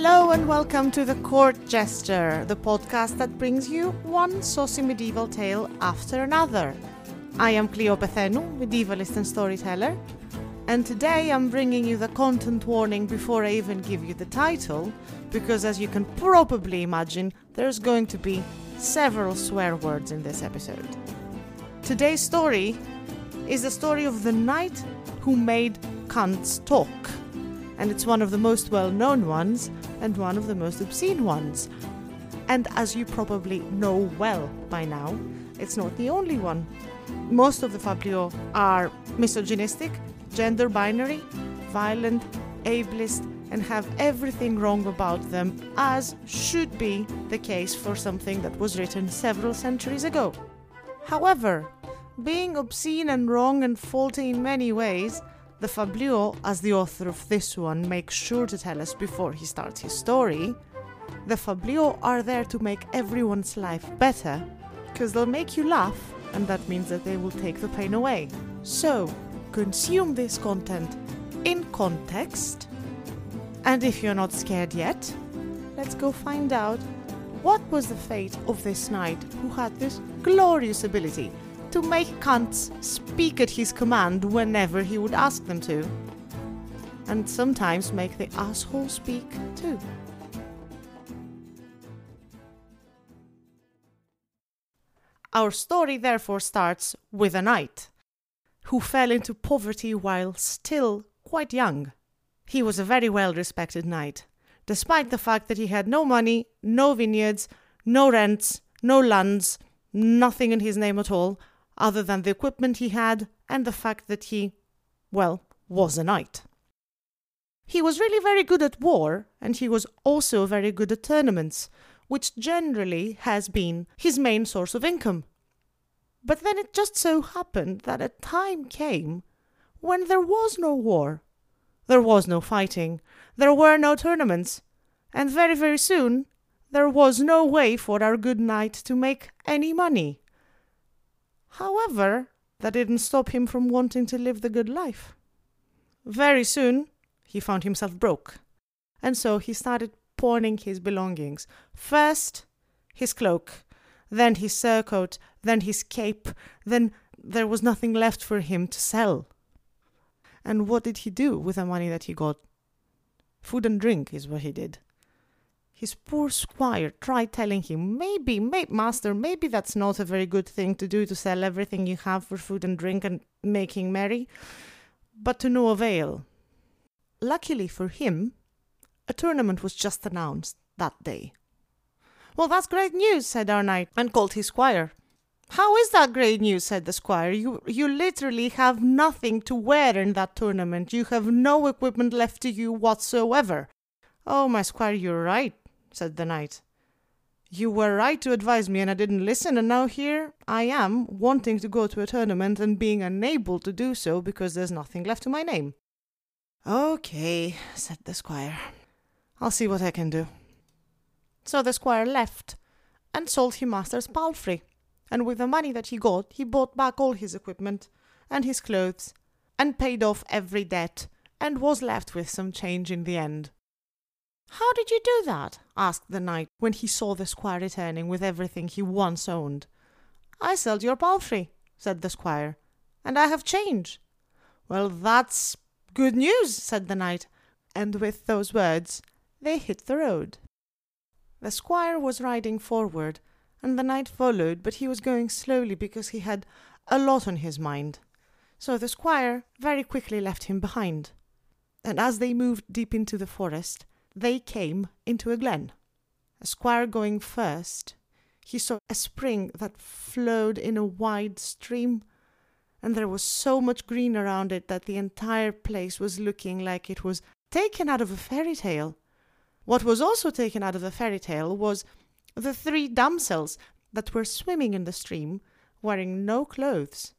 Hello and welcome to The Court Jester, the podcast that brings you one saucy medieval tale after another. I am Kleio Pethainou, medievalist and storyteller, and today I'm bringing you the content warning before I even give you the title, because as you can probably imagine, there's going to be several swear words in this episode. Today's story is the story of the knight who made cunts talk and it's one of the most well known ones and one of the most obscene ones. And as you probably know well by now, it's not the only one. Most of the fabliaux are misogynistic, gender binary, violent, ableist, and have everything wrong about them, as should be the case for something that was written several centuries ago. However, being obscene and wrong and faulty in many ways, the fabliaux, as the author of this one makes sure to tell us before he starts his story, the fabliaux are there to make everyone's life better, because they'll make you laugh, and that means that they will take the pain away. So, consume this content in context, and if you're not scared yet, let's go find out what was the fate of this knight who had this glorious ability to make cunts speak at his command whenever he would ask them to. And sometimes make the asshole speak too. Our story therefore starts with a knight who fell into poverty while still quite young. He was a very well respected knight, despite the fact that he had no money, no vineyards, no rents, no lands, nothing in his name at all, other than the equipment he had and the fact that he, well, was a knight. He was really very good at war, and he was also very good at tournaments, which generally has been his main source of income. But then it just so happened that a time came when there was no war. There was no fighting, there were no tournaments, and very, very soon there was no way for our good knight to make any money. However, that didn't stop him from wanting to live the good life. Very soon, he found himself broke, and so he started pawning his belongings. First, his cloak, then his surcoat, then his cape, then there was nothing left for him to sell. And what did he do with the money that he got? Food and drink is what he did. His poor squire tried telling him, maybe, maybe, master, maybe that's not a very good thing to do to sell everything you have for food and drink and making merry, but to no avail. Luckily for him, a tournament was just announced that day. Well, that's great news, said our knight, and called his squire. How is that great news? said the squire. You, you literally have nothing to wear in that tournament. You have no equipment left to you whatsoever. Oh, my squire, you're right, said the knight. You were right to advise me, and I didn't listen, and now here I am, wanting to go to a tournament and being unable to do so because there's nothing left to my name. Okay, said the squire. I'll see what I can do. So the squire left and sold his master's palfrey, and with the money that he got, he bought back all his equipment and his clothes and paid off every debt and was left with some change in the end. How did you do that? asked the knight when he saw the squire returning with everything he once owned. I sold your palfrey, said the squire, and I have change. Well, that's good news, said the knight, and with those words they hit the road. The squire was riding forward, and the knight followed, but he was going slowly because he had a lot on his mind. So the squire very quickly left him behind. And as they moved deep into the forest, they came into a glen. A squire going first, he saw a spring that flowed in a wide stream, and there was so much green around it that the entire place was looking like it was taken out of a fairy tale. What was also taken out of the fairy tale was the three damsels that were swimming in the stream, wearing no clothes.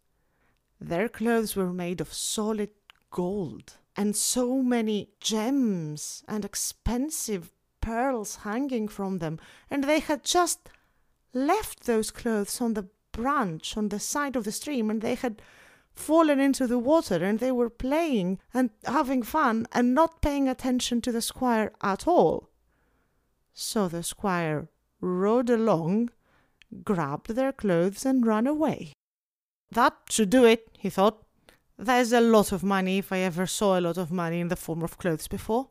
Their clothes were made of solid gold and so many gems and expensive pearls hanging from them, and they had just left those clothes on the branch on the side of the stream, and they had fallen into the water, and they were playing and having fun and not paying attention to the squire at all. So the squire rode along, grabbed their clothes, and ran away. That should do it, he thought. There's a lot of money if I ever saw a lot of money in the form of clothes before.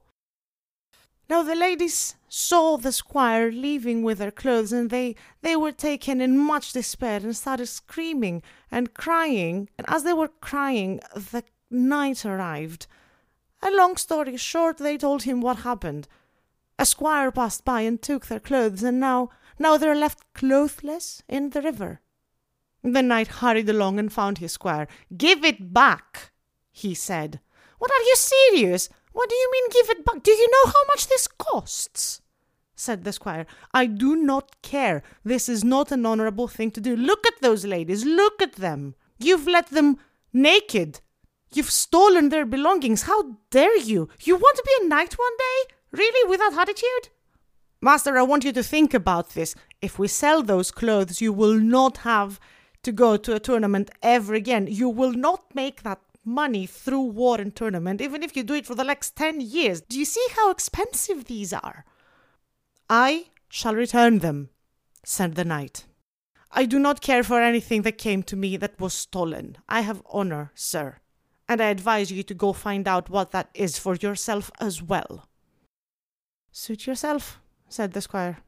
Now the ladies saw the squire leaving with their clothes, and they, they were taken in much despair and started screaming and crying. And as they were crying, the knight arrived. A long story short, they told him what happened. A squire passed by and took their clothes, and now now they're left clothless in the river. The knight hurried along and found his squire. Give it back, he said. What are you serious? What do you mean give it back? Do you know how much this costs? said the squire. I do not care. This is not an honourable thing to do. Look at those ladies. Look at them. You've let them naked. You've stolen their belongings. How dare you? You want to be a knight one day? Really, with that attitude? Master, I want you to think about this. If we sell those clothes, you will not have to go to a tournament ever again. You will not make that money through war and tournament, even if you do it for the next 10 years. Do you see how expensive these are? I shall return them, said the knight. I do not care for anything that came to me that was stolen. I have honor, sir, and I advise you to go find out what that is for yourself as well. Suit yourself, said the squire.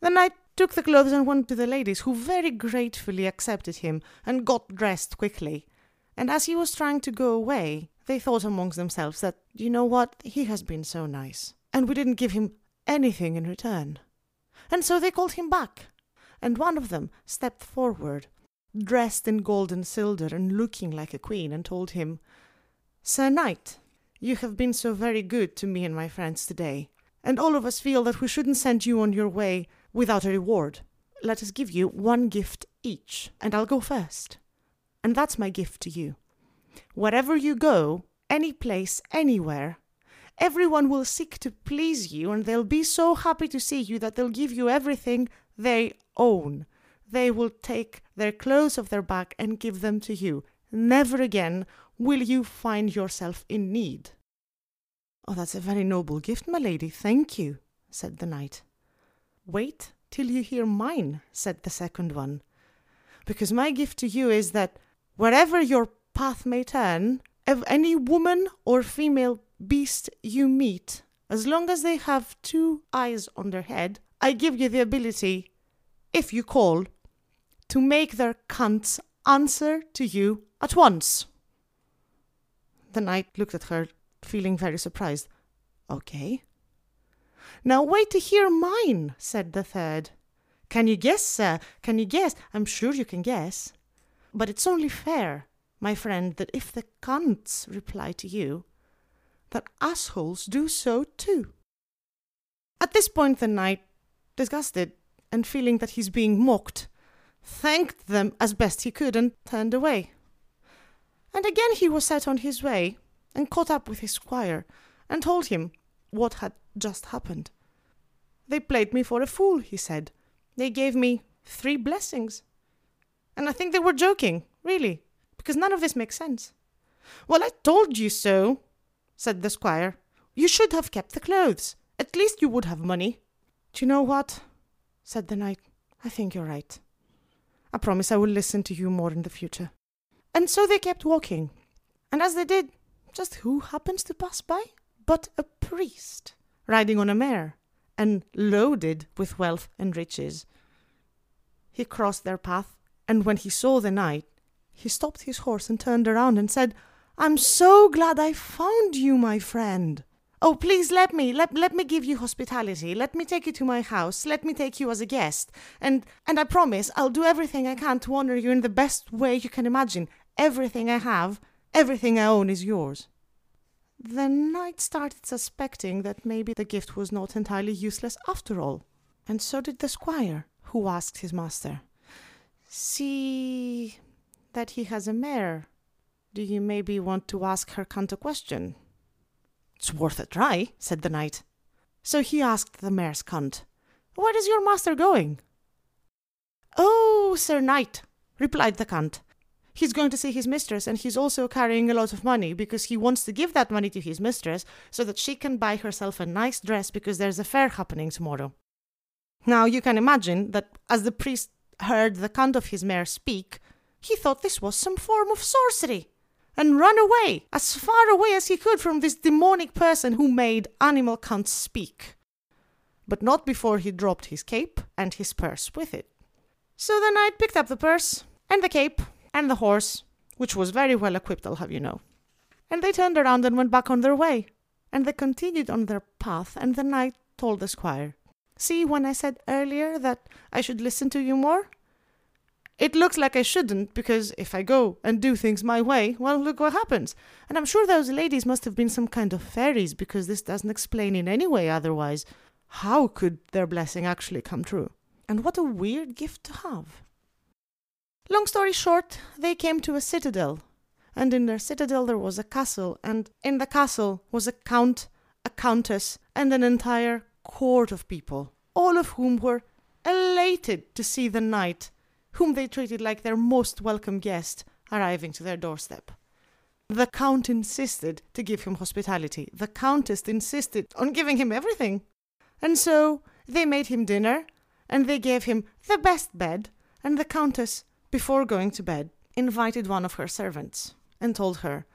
The knight took the clothes and went to the ladies, who very gratefully accepted him and got dressed quickly. And as he was trying to go away, they thought amongst themselves that, you know what, he has been so nice, and we didn't give him anything in return. And so they called him back, and one of them stepped forward, dressed in gold and silver and looking like a queen, and told him, Sir Knight, you have been so very good to me and my friends today, and all of us feel that we shouldn't send you on your way without a reward. Let us give you one gift each, and I'll go first. And that's my gift to you. Wherever you go, any place, anywhere, everyone will seek to please you, and they'll be so happy to see you that they'll give you everything they own. They will take their clothes off their back and give them to you. Never again will you find yourself in need. Oh, that's a very noble gift, my lady. Thank you, said the knight. Wait till you hear mine, said the second one. Because my gift to you is that Wherever your path may turn, if any woman or female beast you meet, as long as they have two eyes on their head, I give you the ability, if you call, to make their cunts answer to you at once. The knight looked at her, feeling very surprised. Okay. Now wait to hear mine, said the third. Can you guess, sir? Can you guess? I'm sure you can guess. But it's only fair, my friend, that if the cunts reply to you, that assholes do so too. At this point, the knight, disgusted and feeling that he's being mocked, thanked them as best he could and turned away. And again he was set on his way and caught up with his squire and told him what had just happened. They played me for a fool, he said. They gave me three blessings. And I think they were joking, really, because none of this makes sense. Well, I told you so, said the squire. You should have kept the clothes. At least you would have money. Do you know what? said the knight. I think you're right. I promise I will listen to you more in the future. And so they kept walking. And as they did, just who happens to pass by but a priest, riding on a mare, and loaded with wealth and riches. He crossed their path and when he saw the knight, he stopped his horse and turned around and said, I'm so glad I found you, my friend. Oh, please let me, let, let me give you hospitality. Let me take you to my house. Let me take you as a guest. And, and I promise I'll do everything I can to honor you in the best way you can imagine. Everything I have, everything I own is yours. The knight started suspecting that maybe the gift was not entirely useless after all. And so did the squire, who asked his master, See that he has a mare. Do you maybe want to ask her cunt a question? It's worth a try, said the knight. So he asked the mare's cunt, Where is your master going? Oh, sir knight, replied the cunt, he's going to see his mistress and he's also carrying a lot of money because he wants to give that money to his mistress so that she can buy herself a nice dress because there's a fair happening tomorrow. Now you can imagine that as the priest heard the count of his mare speak, he thought this was some form of sorcery and ran away as far away as he could from this demonic person who made animal cunts speak. But not before he dropped his cape and his purse with it. So the knight picked up the purse and the cape and the horse, which was very well equipped, I'll have you know. And they turned around and went back on their way. And they continued on their path, and the knight told the squire, See, when I said earlier that I should listen to you more? It looks like I shouldn't, because if I go and do things my way, well, look what happens. And I'm sure those ladies must have been some kind of fairies, because this doesn't explain in any way otherwise. How could their blessing actually come true? And what a weird gift to have. Long story short, they came to a citadel, and in their citadel there was a castle, and in the castle was a count, a countess, and an entire court of people, all of whom were elated to see the knight, whom they treated like their most welcome guest, arriving to their doorstep. The count insisted to give him hospitality. The countess insisted on giving him everything. And so they made him dinner, and they gave him the best bed, and the countess, before going to bed, invited one of her servants and told her,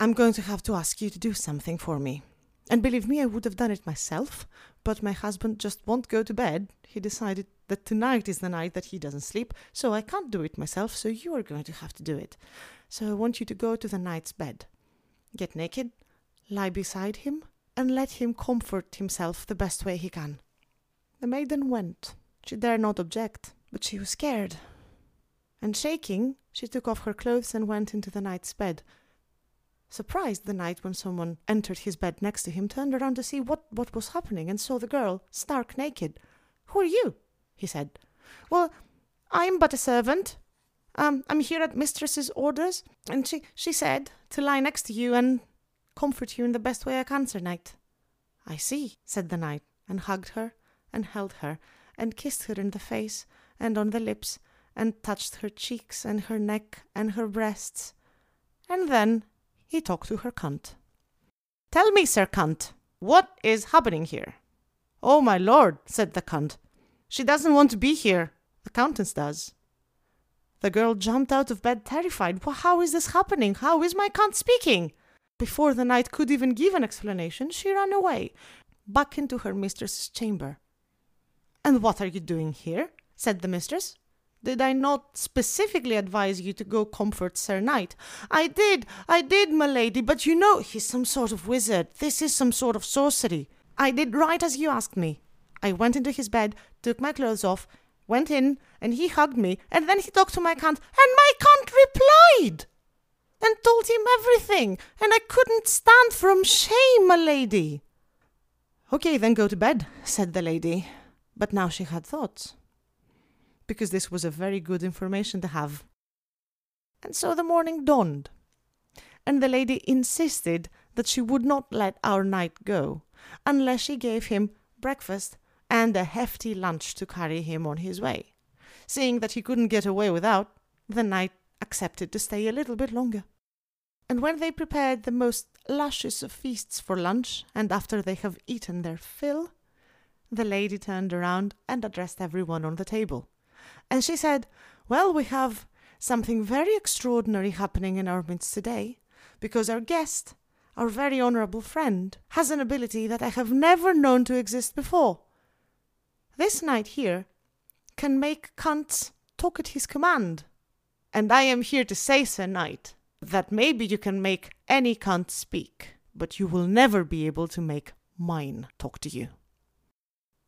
I'm going to have to ask you to do something for me. And believe me, I would have done it myself, but my husband just won't go to bed. He decided that tonight is the night that he doesn't sleep, so I can't do it myself, so you are going to have to do it. So I want you to go to the knight's bed. Get naked, lie beside him, and let him comfort himself the best way he can. The maiden went. She dared not object, but she was scared. And shaking, she took off her clothes and went into the knight's bed, Surprised, the knight, when someone entered his bed next to him, turned around to see what, what was happening and saw the girl stark naked. Who are you? he said. Well, I'm but a servant. Um, I'm here at mistress's orders, and she, she said to lie next to you and comfort you in the best way I can, Sir Knight. I see, said the knight, and hugged her, and held her, and kissed her in the face, and on the lips, and touched her cheeks, and her neck, and her breasts. And then he talked to her cunt. Tell me, Sir Cunt, what is happening here? Oh, my lord, said the cunt. She doesn't want to be here. The countess does. The girl jumped out of bed terrified. Well, how is this happening? How is my cunt speaking? Before the knight could even give an explanation, she ran away, back into her mistress's chamber. And what are you doing here? said the mistress. Did I not specifically advise you to go comfort Sir Knight? I did, I did, my lady, but you know he's some sort of wizard. This is some sort of sorcery. I did right as you asked me. I went into his bed, took my clothes off, went in, and he hugged me, and then he talked to my cunt, and my cunt replied and told him everything, and I couldn't stand from shame, my lady. Okay, then go to bed, said the lady. But now she had thoughts because this was a very good information to have. And so the morning dawned, and the lady insisted that she would not let our knight go unless she gave him breakfast and a hefty lunch to carry him on his way. Seeing that he couldn't get away without, the knight accepted to stay a little bit longer. And when they prepared the most luscious of feasts for lunch, and after they have eaten their fill, the lady turned around and addressed everyone on the table. And she said, Well, we have something very extraordinary happening in our midst today, because our guest, our very honourable friend, has an ability that I have never known to exist before. This knight here can make cunts talk at his command. And I am here to say, Sir Knight, that maybe you can make any cunt speak, but you will never be able to make mine talk to you.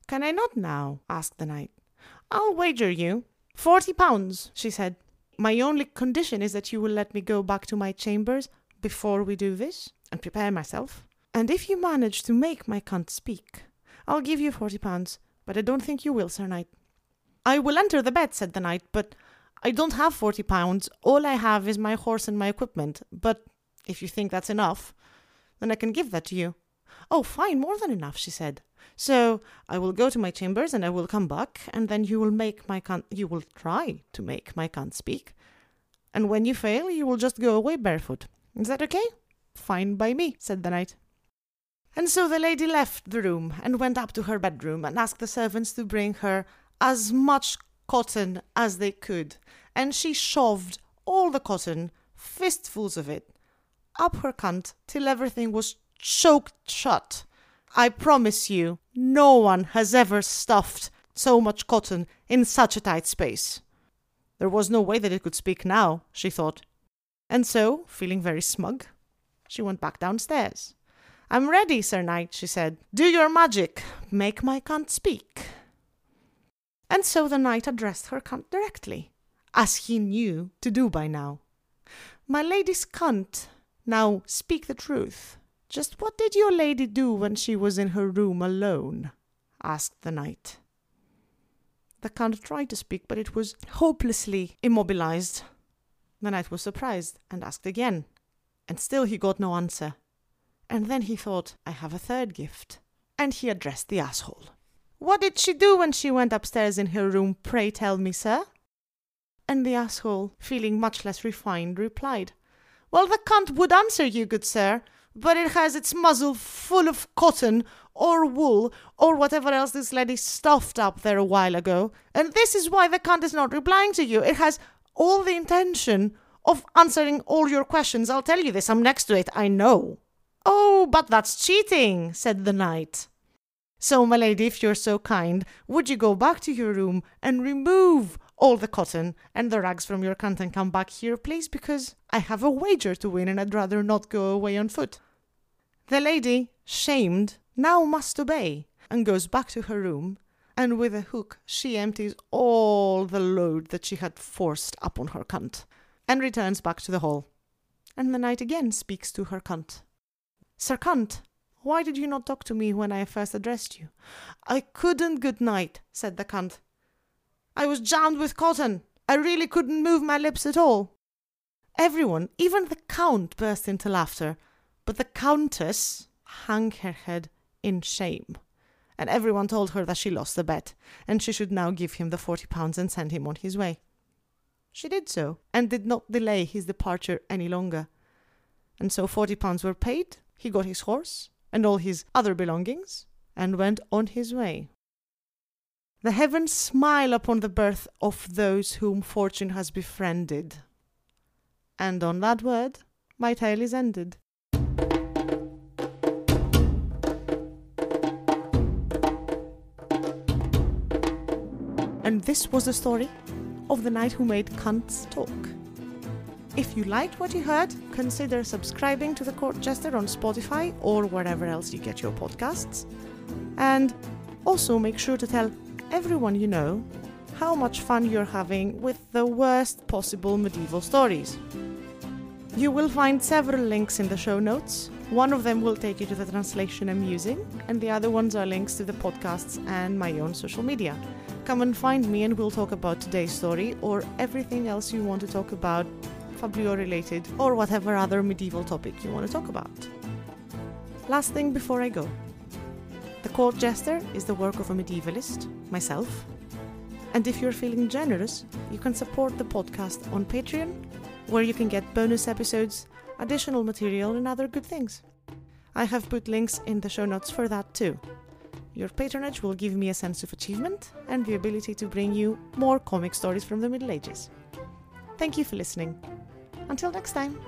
Can I not now? asked the knight. I'll wager you forty pounds, she said. My only condition is that you will let me go back to my chambers before we do this and prepare myself. And if you manage to make my cunt speak, I'll give you forty pounds, but I don't think you will, Sir Knight. I will enter the bed, said the knight, but I don't have forty pounds. All I have is my horse and my equipment. But if you think that's enough, then I can give that to you. Oh, fine, more than enough, she said. So I will go to my chambers and I will come back, and then you will make my you will try to make my cunt speak. and when you fail, you will just go away barefoot. Is that okay? Fine by me, said the knight. And so the lady left the room and went up to her bedroom and asked the servants to bring her as much cotton as they could. And she shoved all the cotton, fistfuls of it, up her cunt till everything was choked shut. I promise you, no one has ever stuffed so much cotton in such a tight space. There was no way that it could speak now, she thought. And so, feeling very smug, she went back downstairs. I'm ready, Sir Knight, she said. Do your magic. Make my cunt speak. And so the knight addressed her cunt directly, as he knew to do by now. My lady's cunt, now speak the truth. Just what did your lady do when she was in her room alone? asked the knight. The count tried to speak, but it was hopelessly immobilized. The knight was surprised and asked again, and still he got no answer. And then he thought, I have a third gift. And he addressed the asshole. What did she do when she went upstairs in her room, pray tell me, sir? And the asshole, feeling much less refined, replied, Well, the cunt would answer you, good sir, but it has its muzzle full of cotton or wool or whatever else this lady stuffed up there a while ago. And this is why the cunt is not replying to you. It has all the intention of answering all your questions. I'll tell you this, I'm next to it, I know. Oh, but that's cheating, said the knight. So, my lady, if you're so kind, would you go back to your room and remove all the cotton and the rags from your cunt and come back here, please, because I have a wager to win and I'd rather not go away on foot. The lady, shamed, now must obey, and goes back to her room, and with a hook she empties all the load that she had forced upon her cunt, and returns back to the hall. And the knight again speaks to her cunt. Sir cunt, why did you not talk to me when I first addressed you? I couldn't, good knight, said the cunt. I was jammed with cotton. I really couldn't move my lips at all. Everyone, even the count, burst into laughter, but the countess hung her head in shame, and everyone told her that she lost the bet, and she should now give him the forty pounds and send him on his way. She did so, and did not delay his departure any longer. And so forty pounds were paid, he got his horse and all his other belongings, and went on his way. The heavens smile upon the birth of those whom fortune has befriended. And on that word, my tale is ended. And this was the story of the knight who made cunts talk. If you liked what you heard, consider subscribing to the Court Jester on Spotify or wherever else you get your podcasts. And also make sure to tell everyone you know how much fun you're having with the worst possible medieval stories. You will find several links in the show notes. One of them will take you to the translation I'm using, and the other ones are links to the podcasts and my own social media. Come and find me, and we'll talk about today's story or everything else you want to talk about, Fabliaux related, or whatever other medieval topic you want to talk about. Last thing before I go The Court Jester is the work of a medievalist, myself. And if you're feeling generous, you can support the podcast on Patreon, where you can get bonus episodes, additional material, and other good things. I have put links in the show notes for that too. Your patronage will give me a sense of achievement and the ability to bring you more comic stories from the Middle Ages. Thank you for listening. Until next time.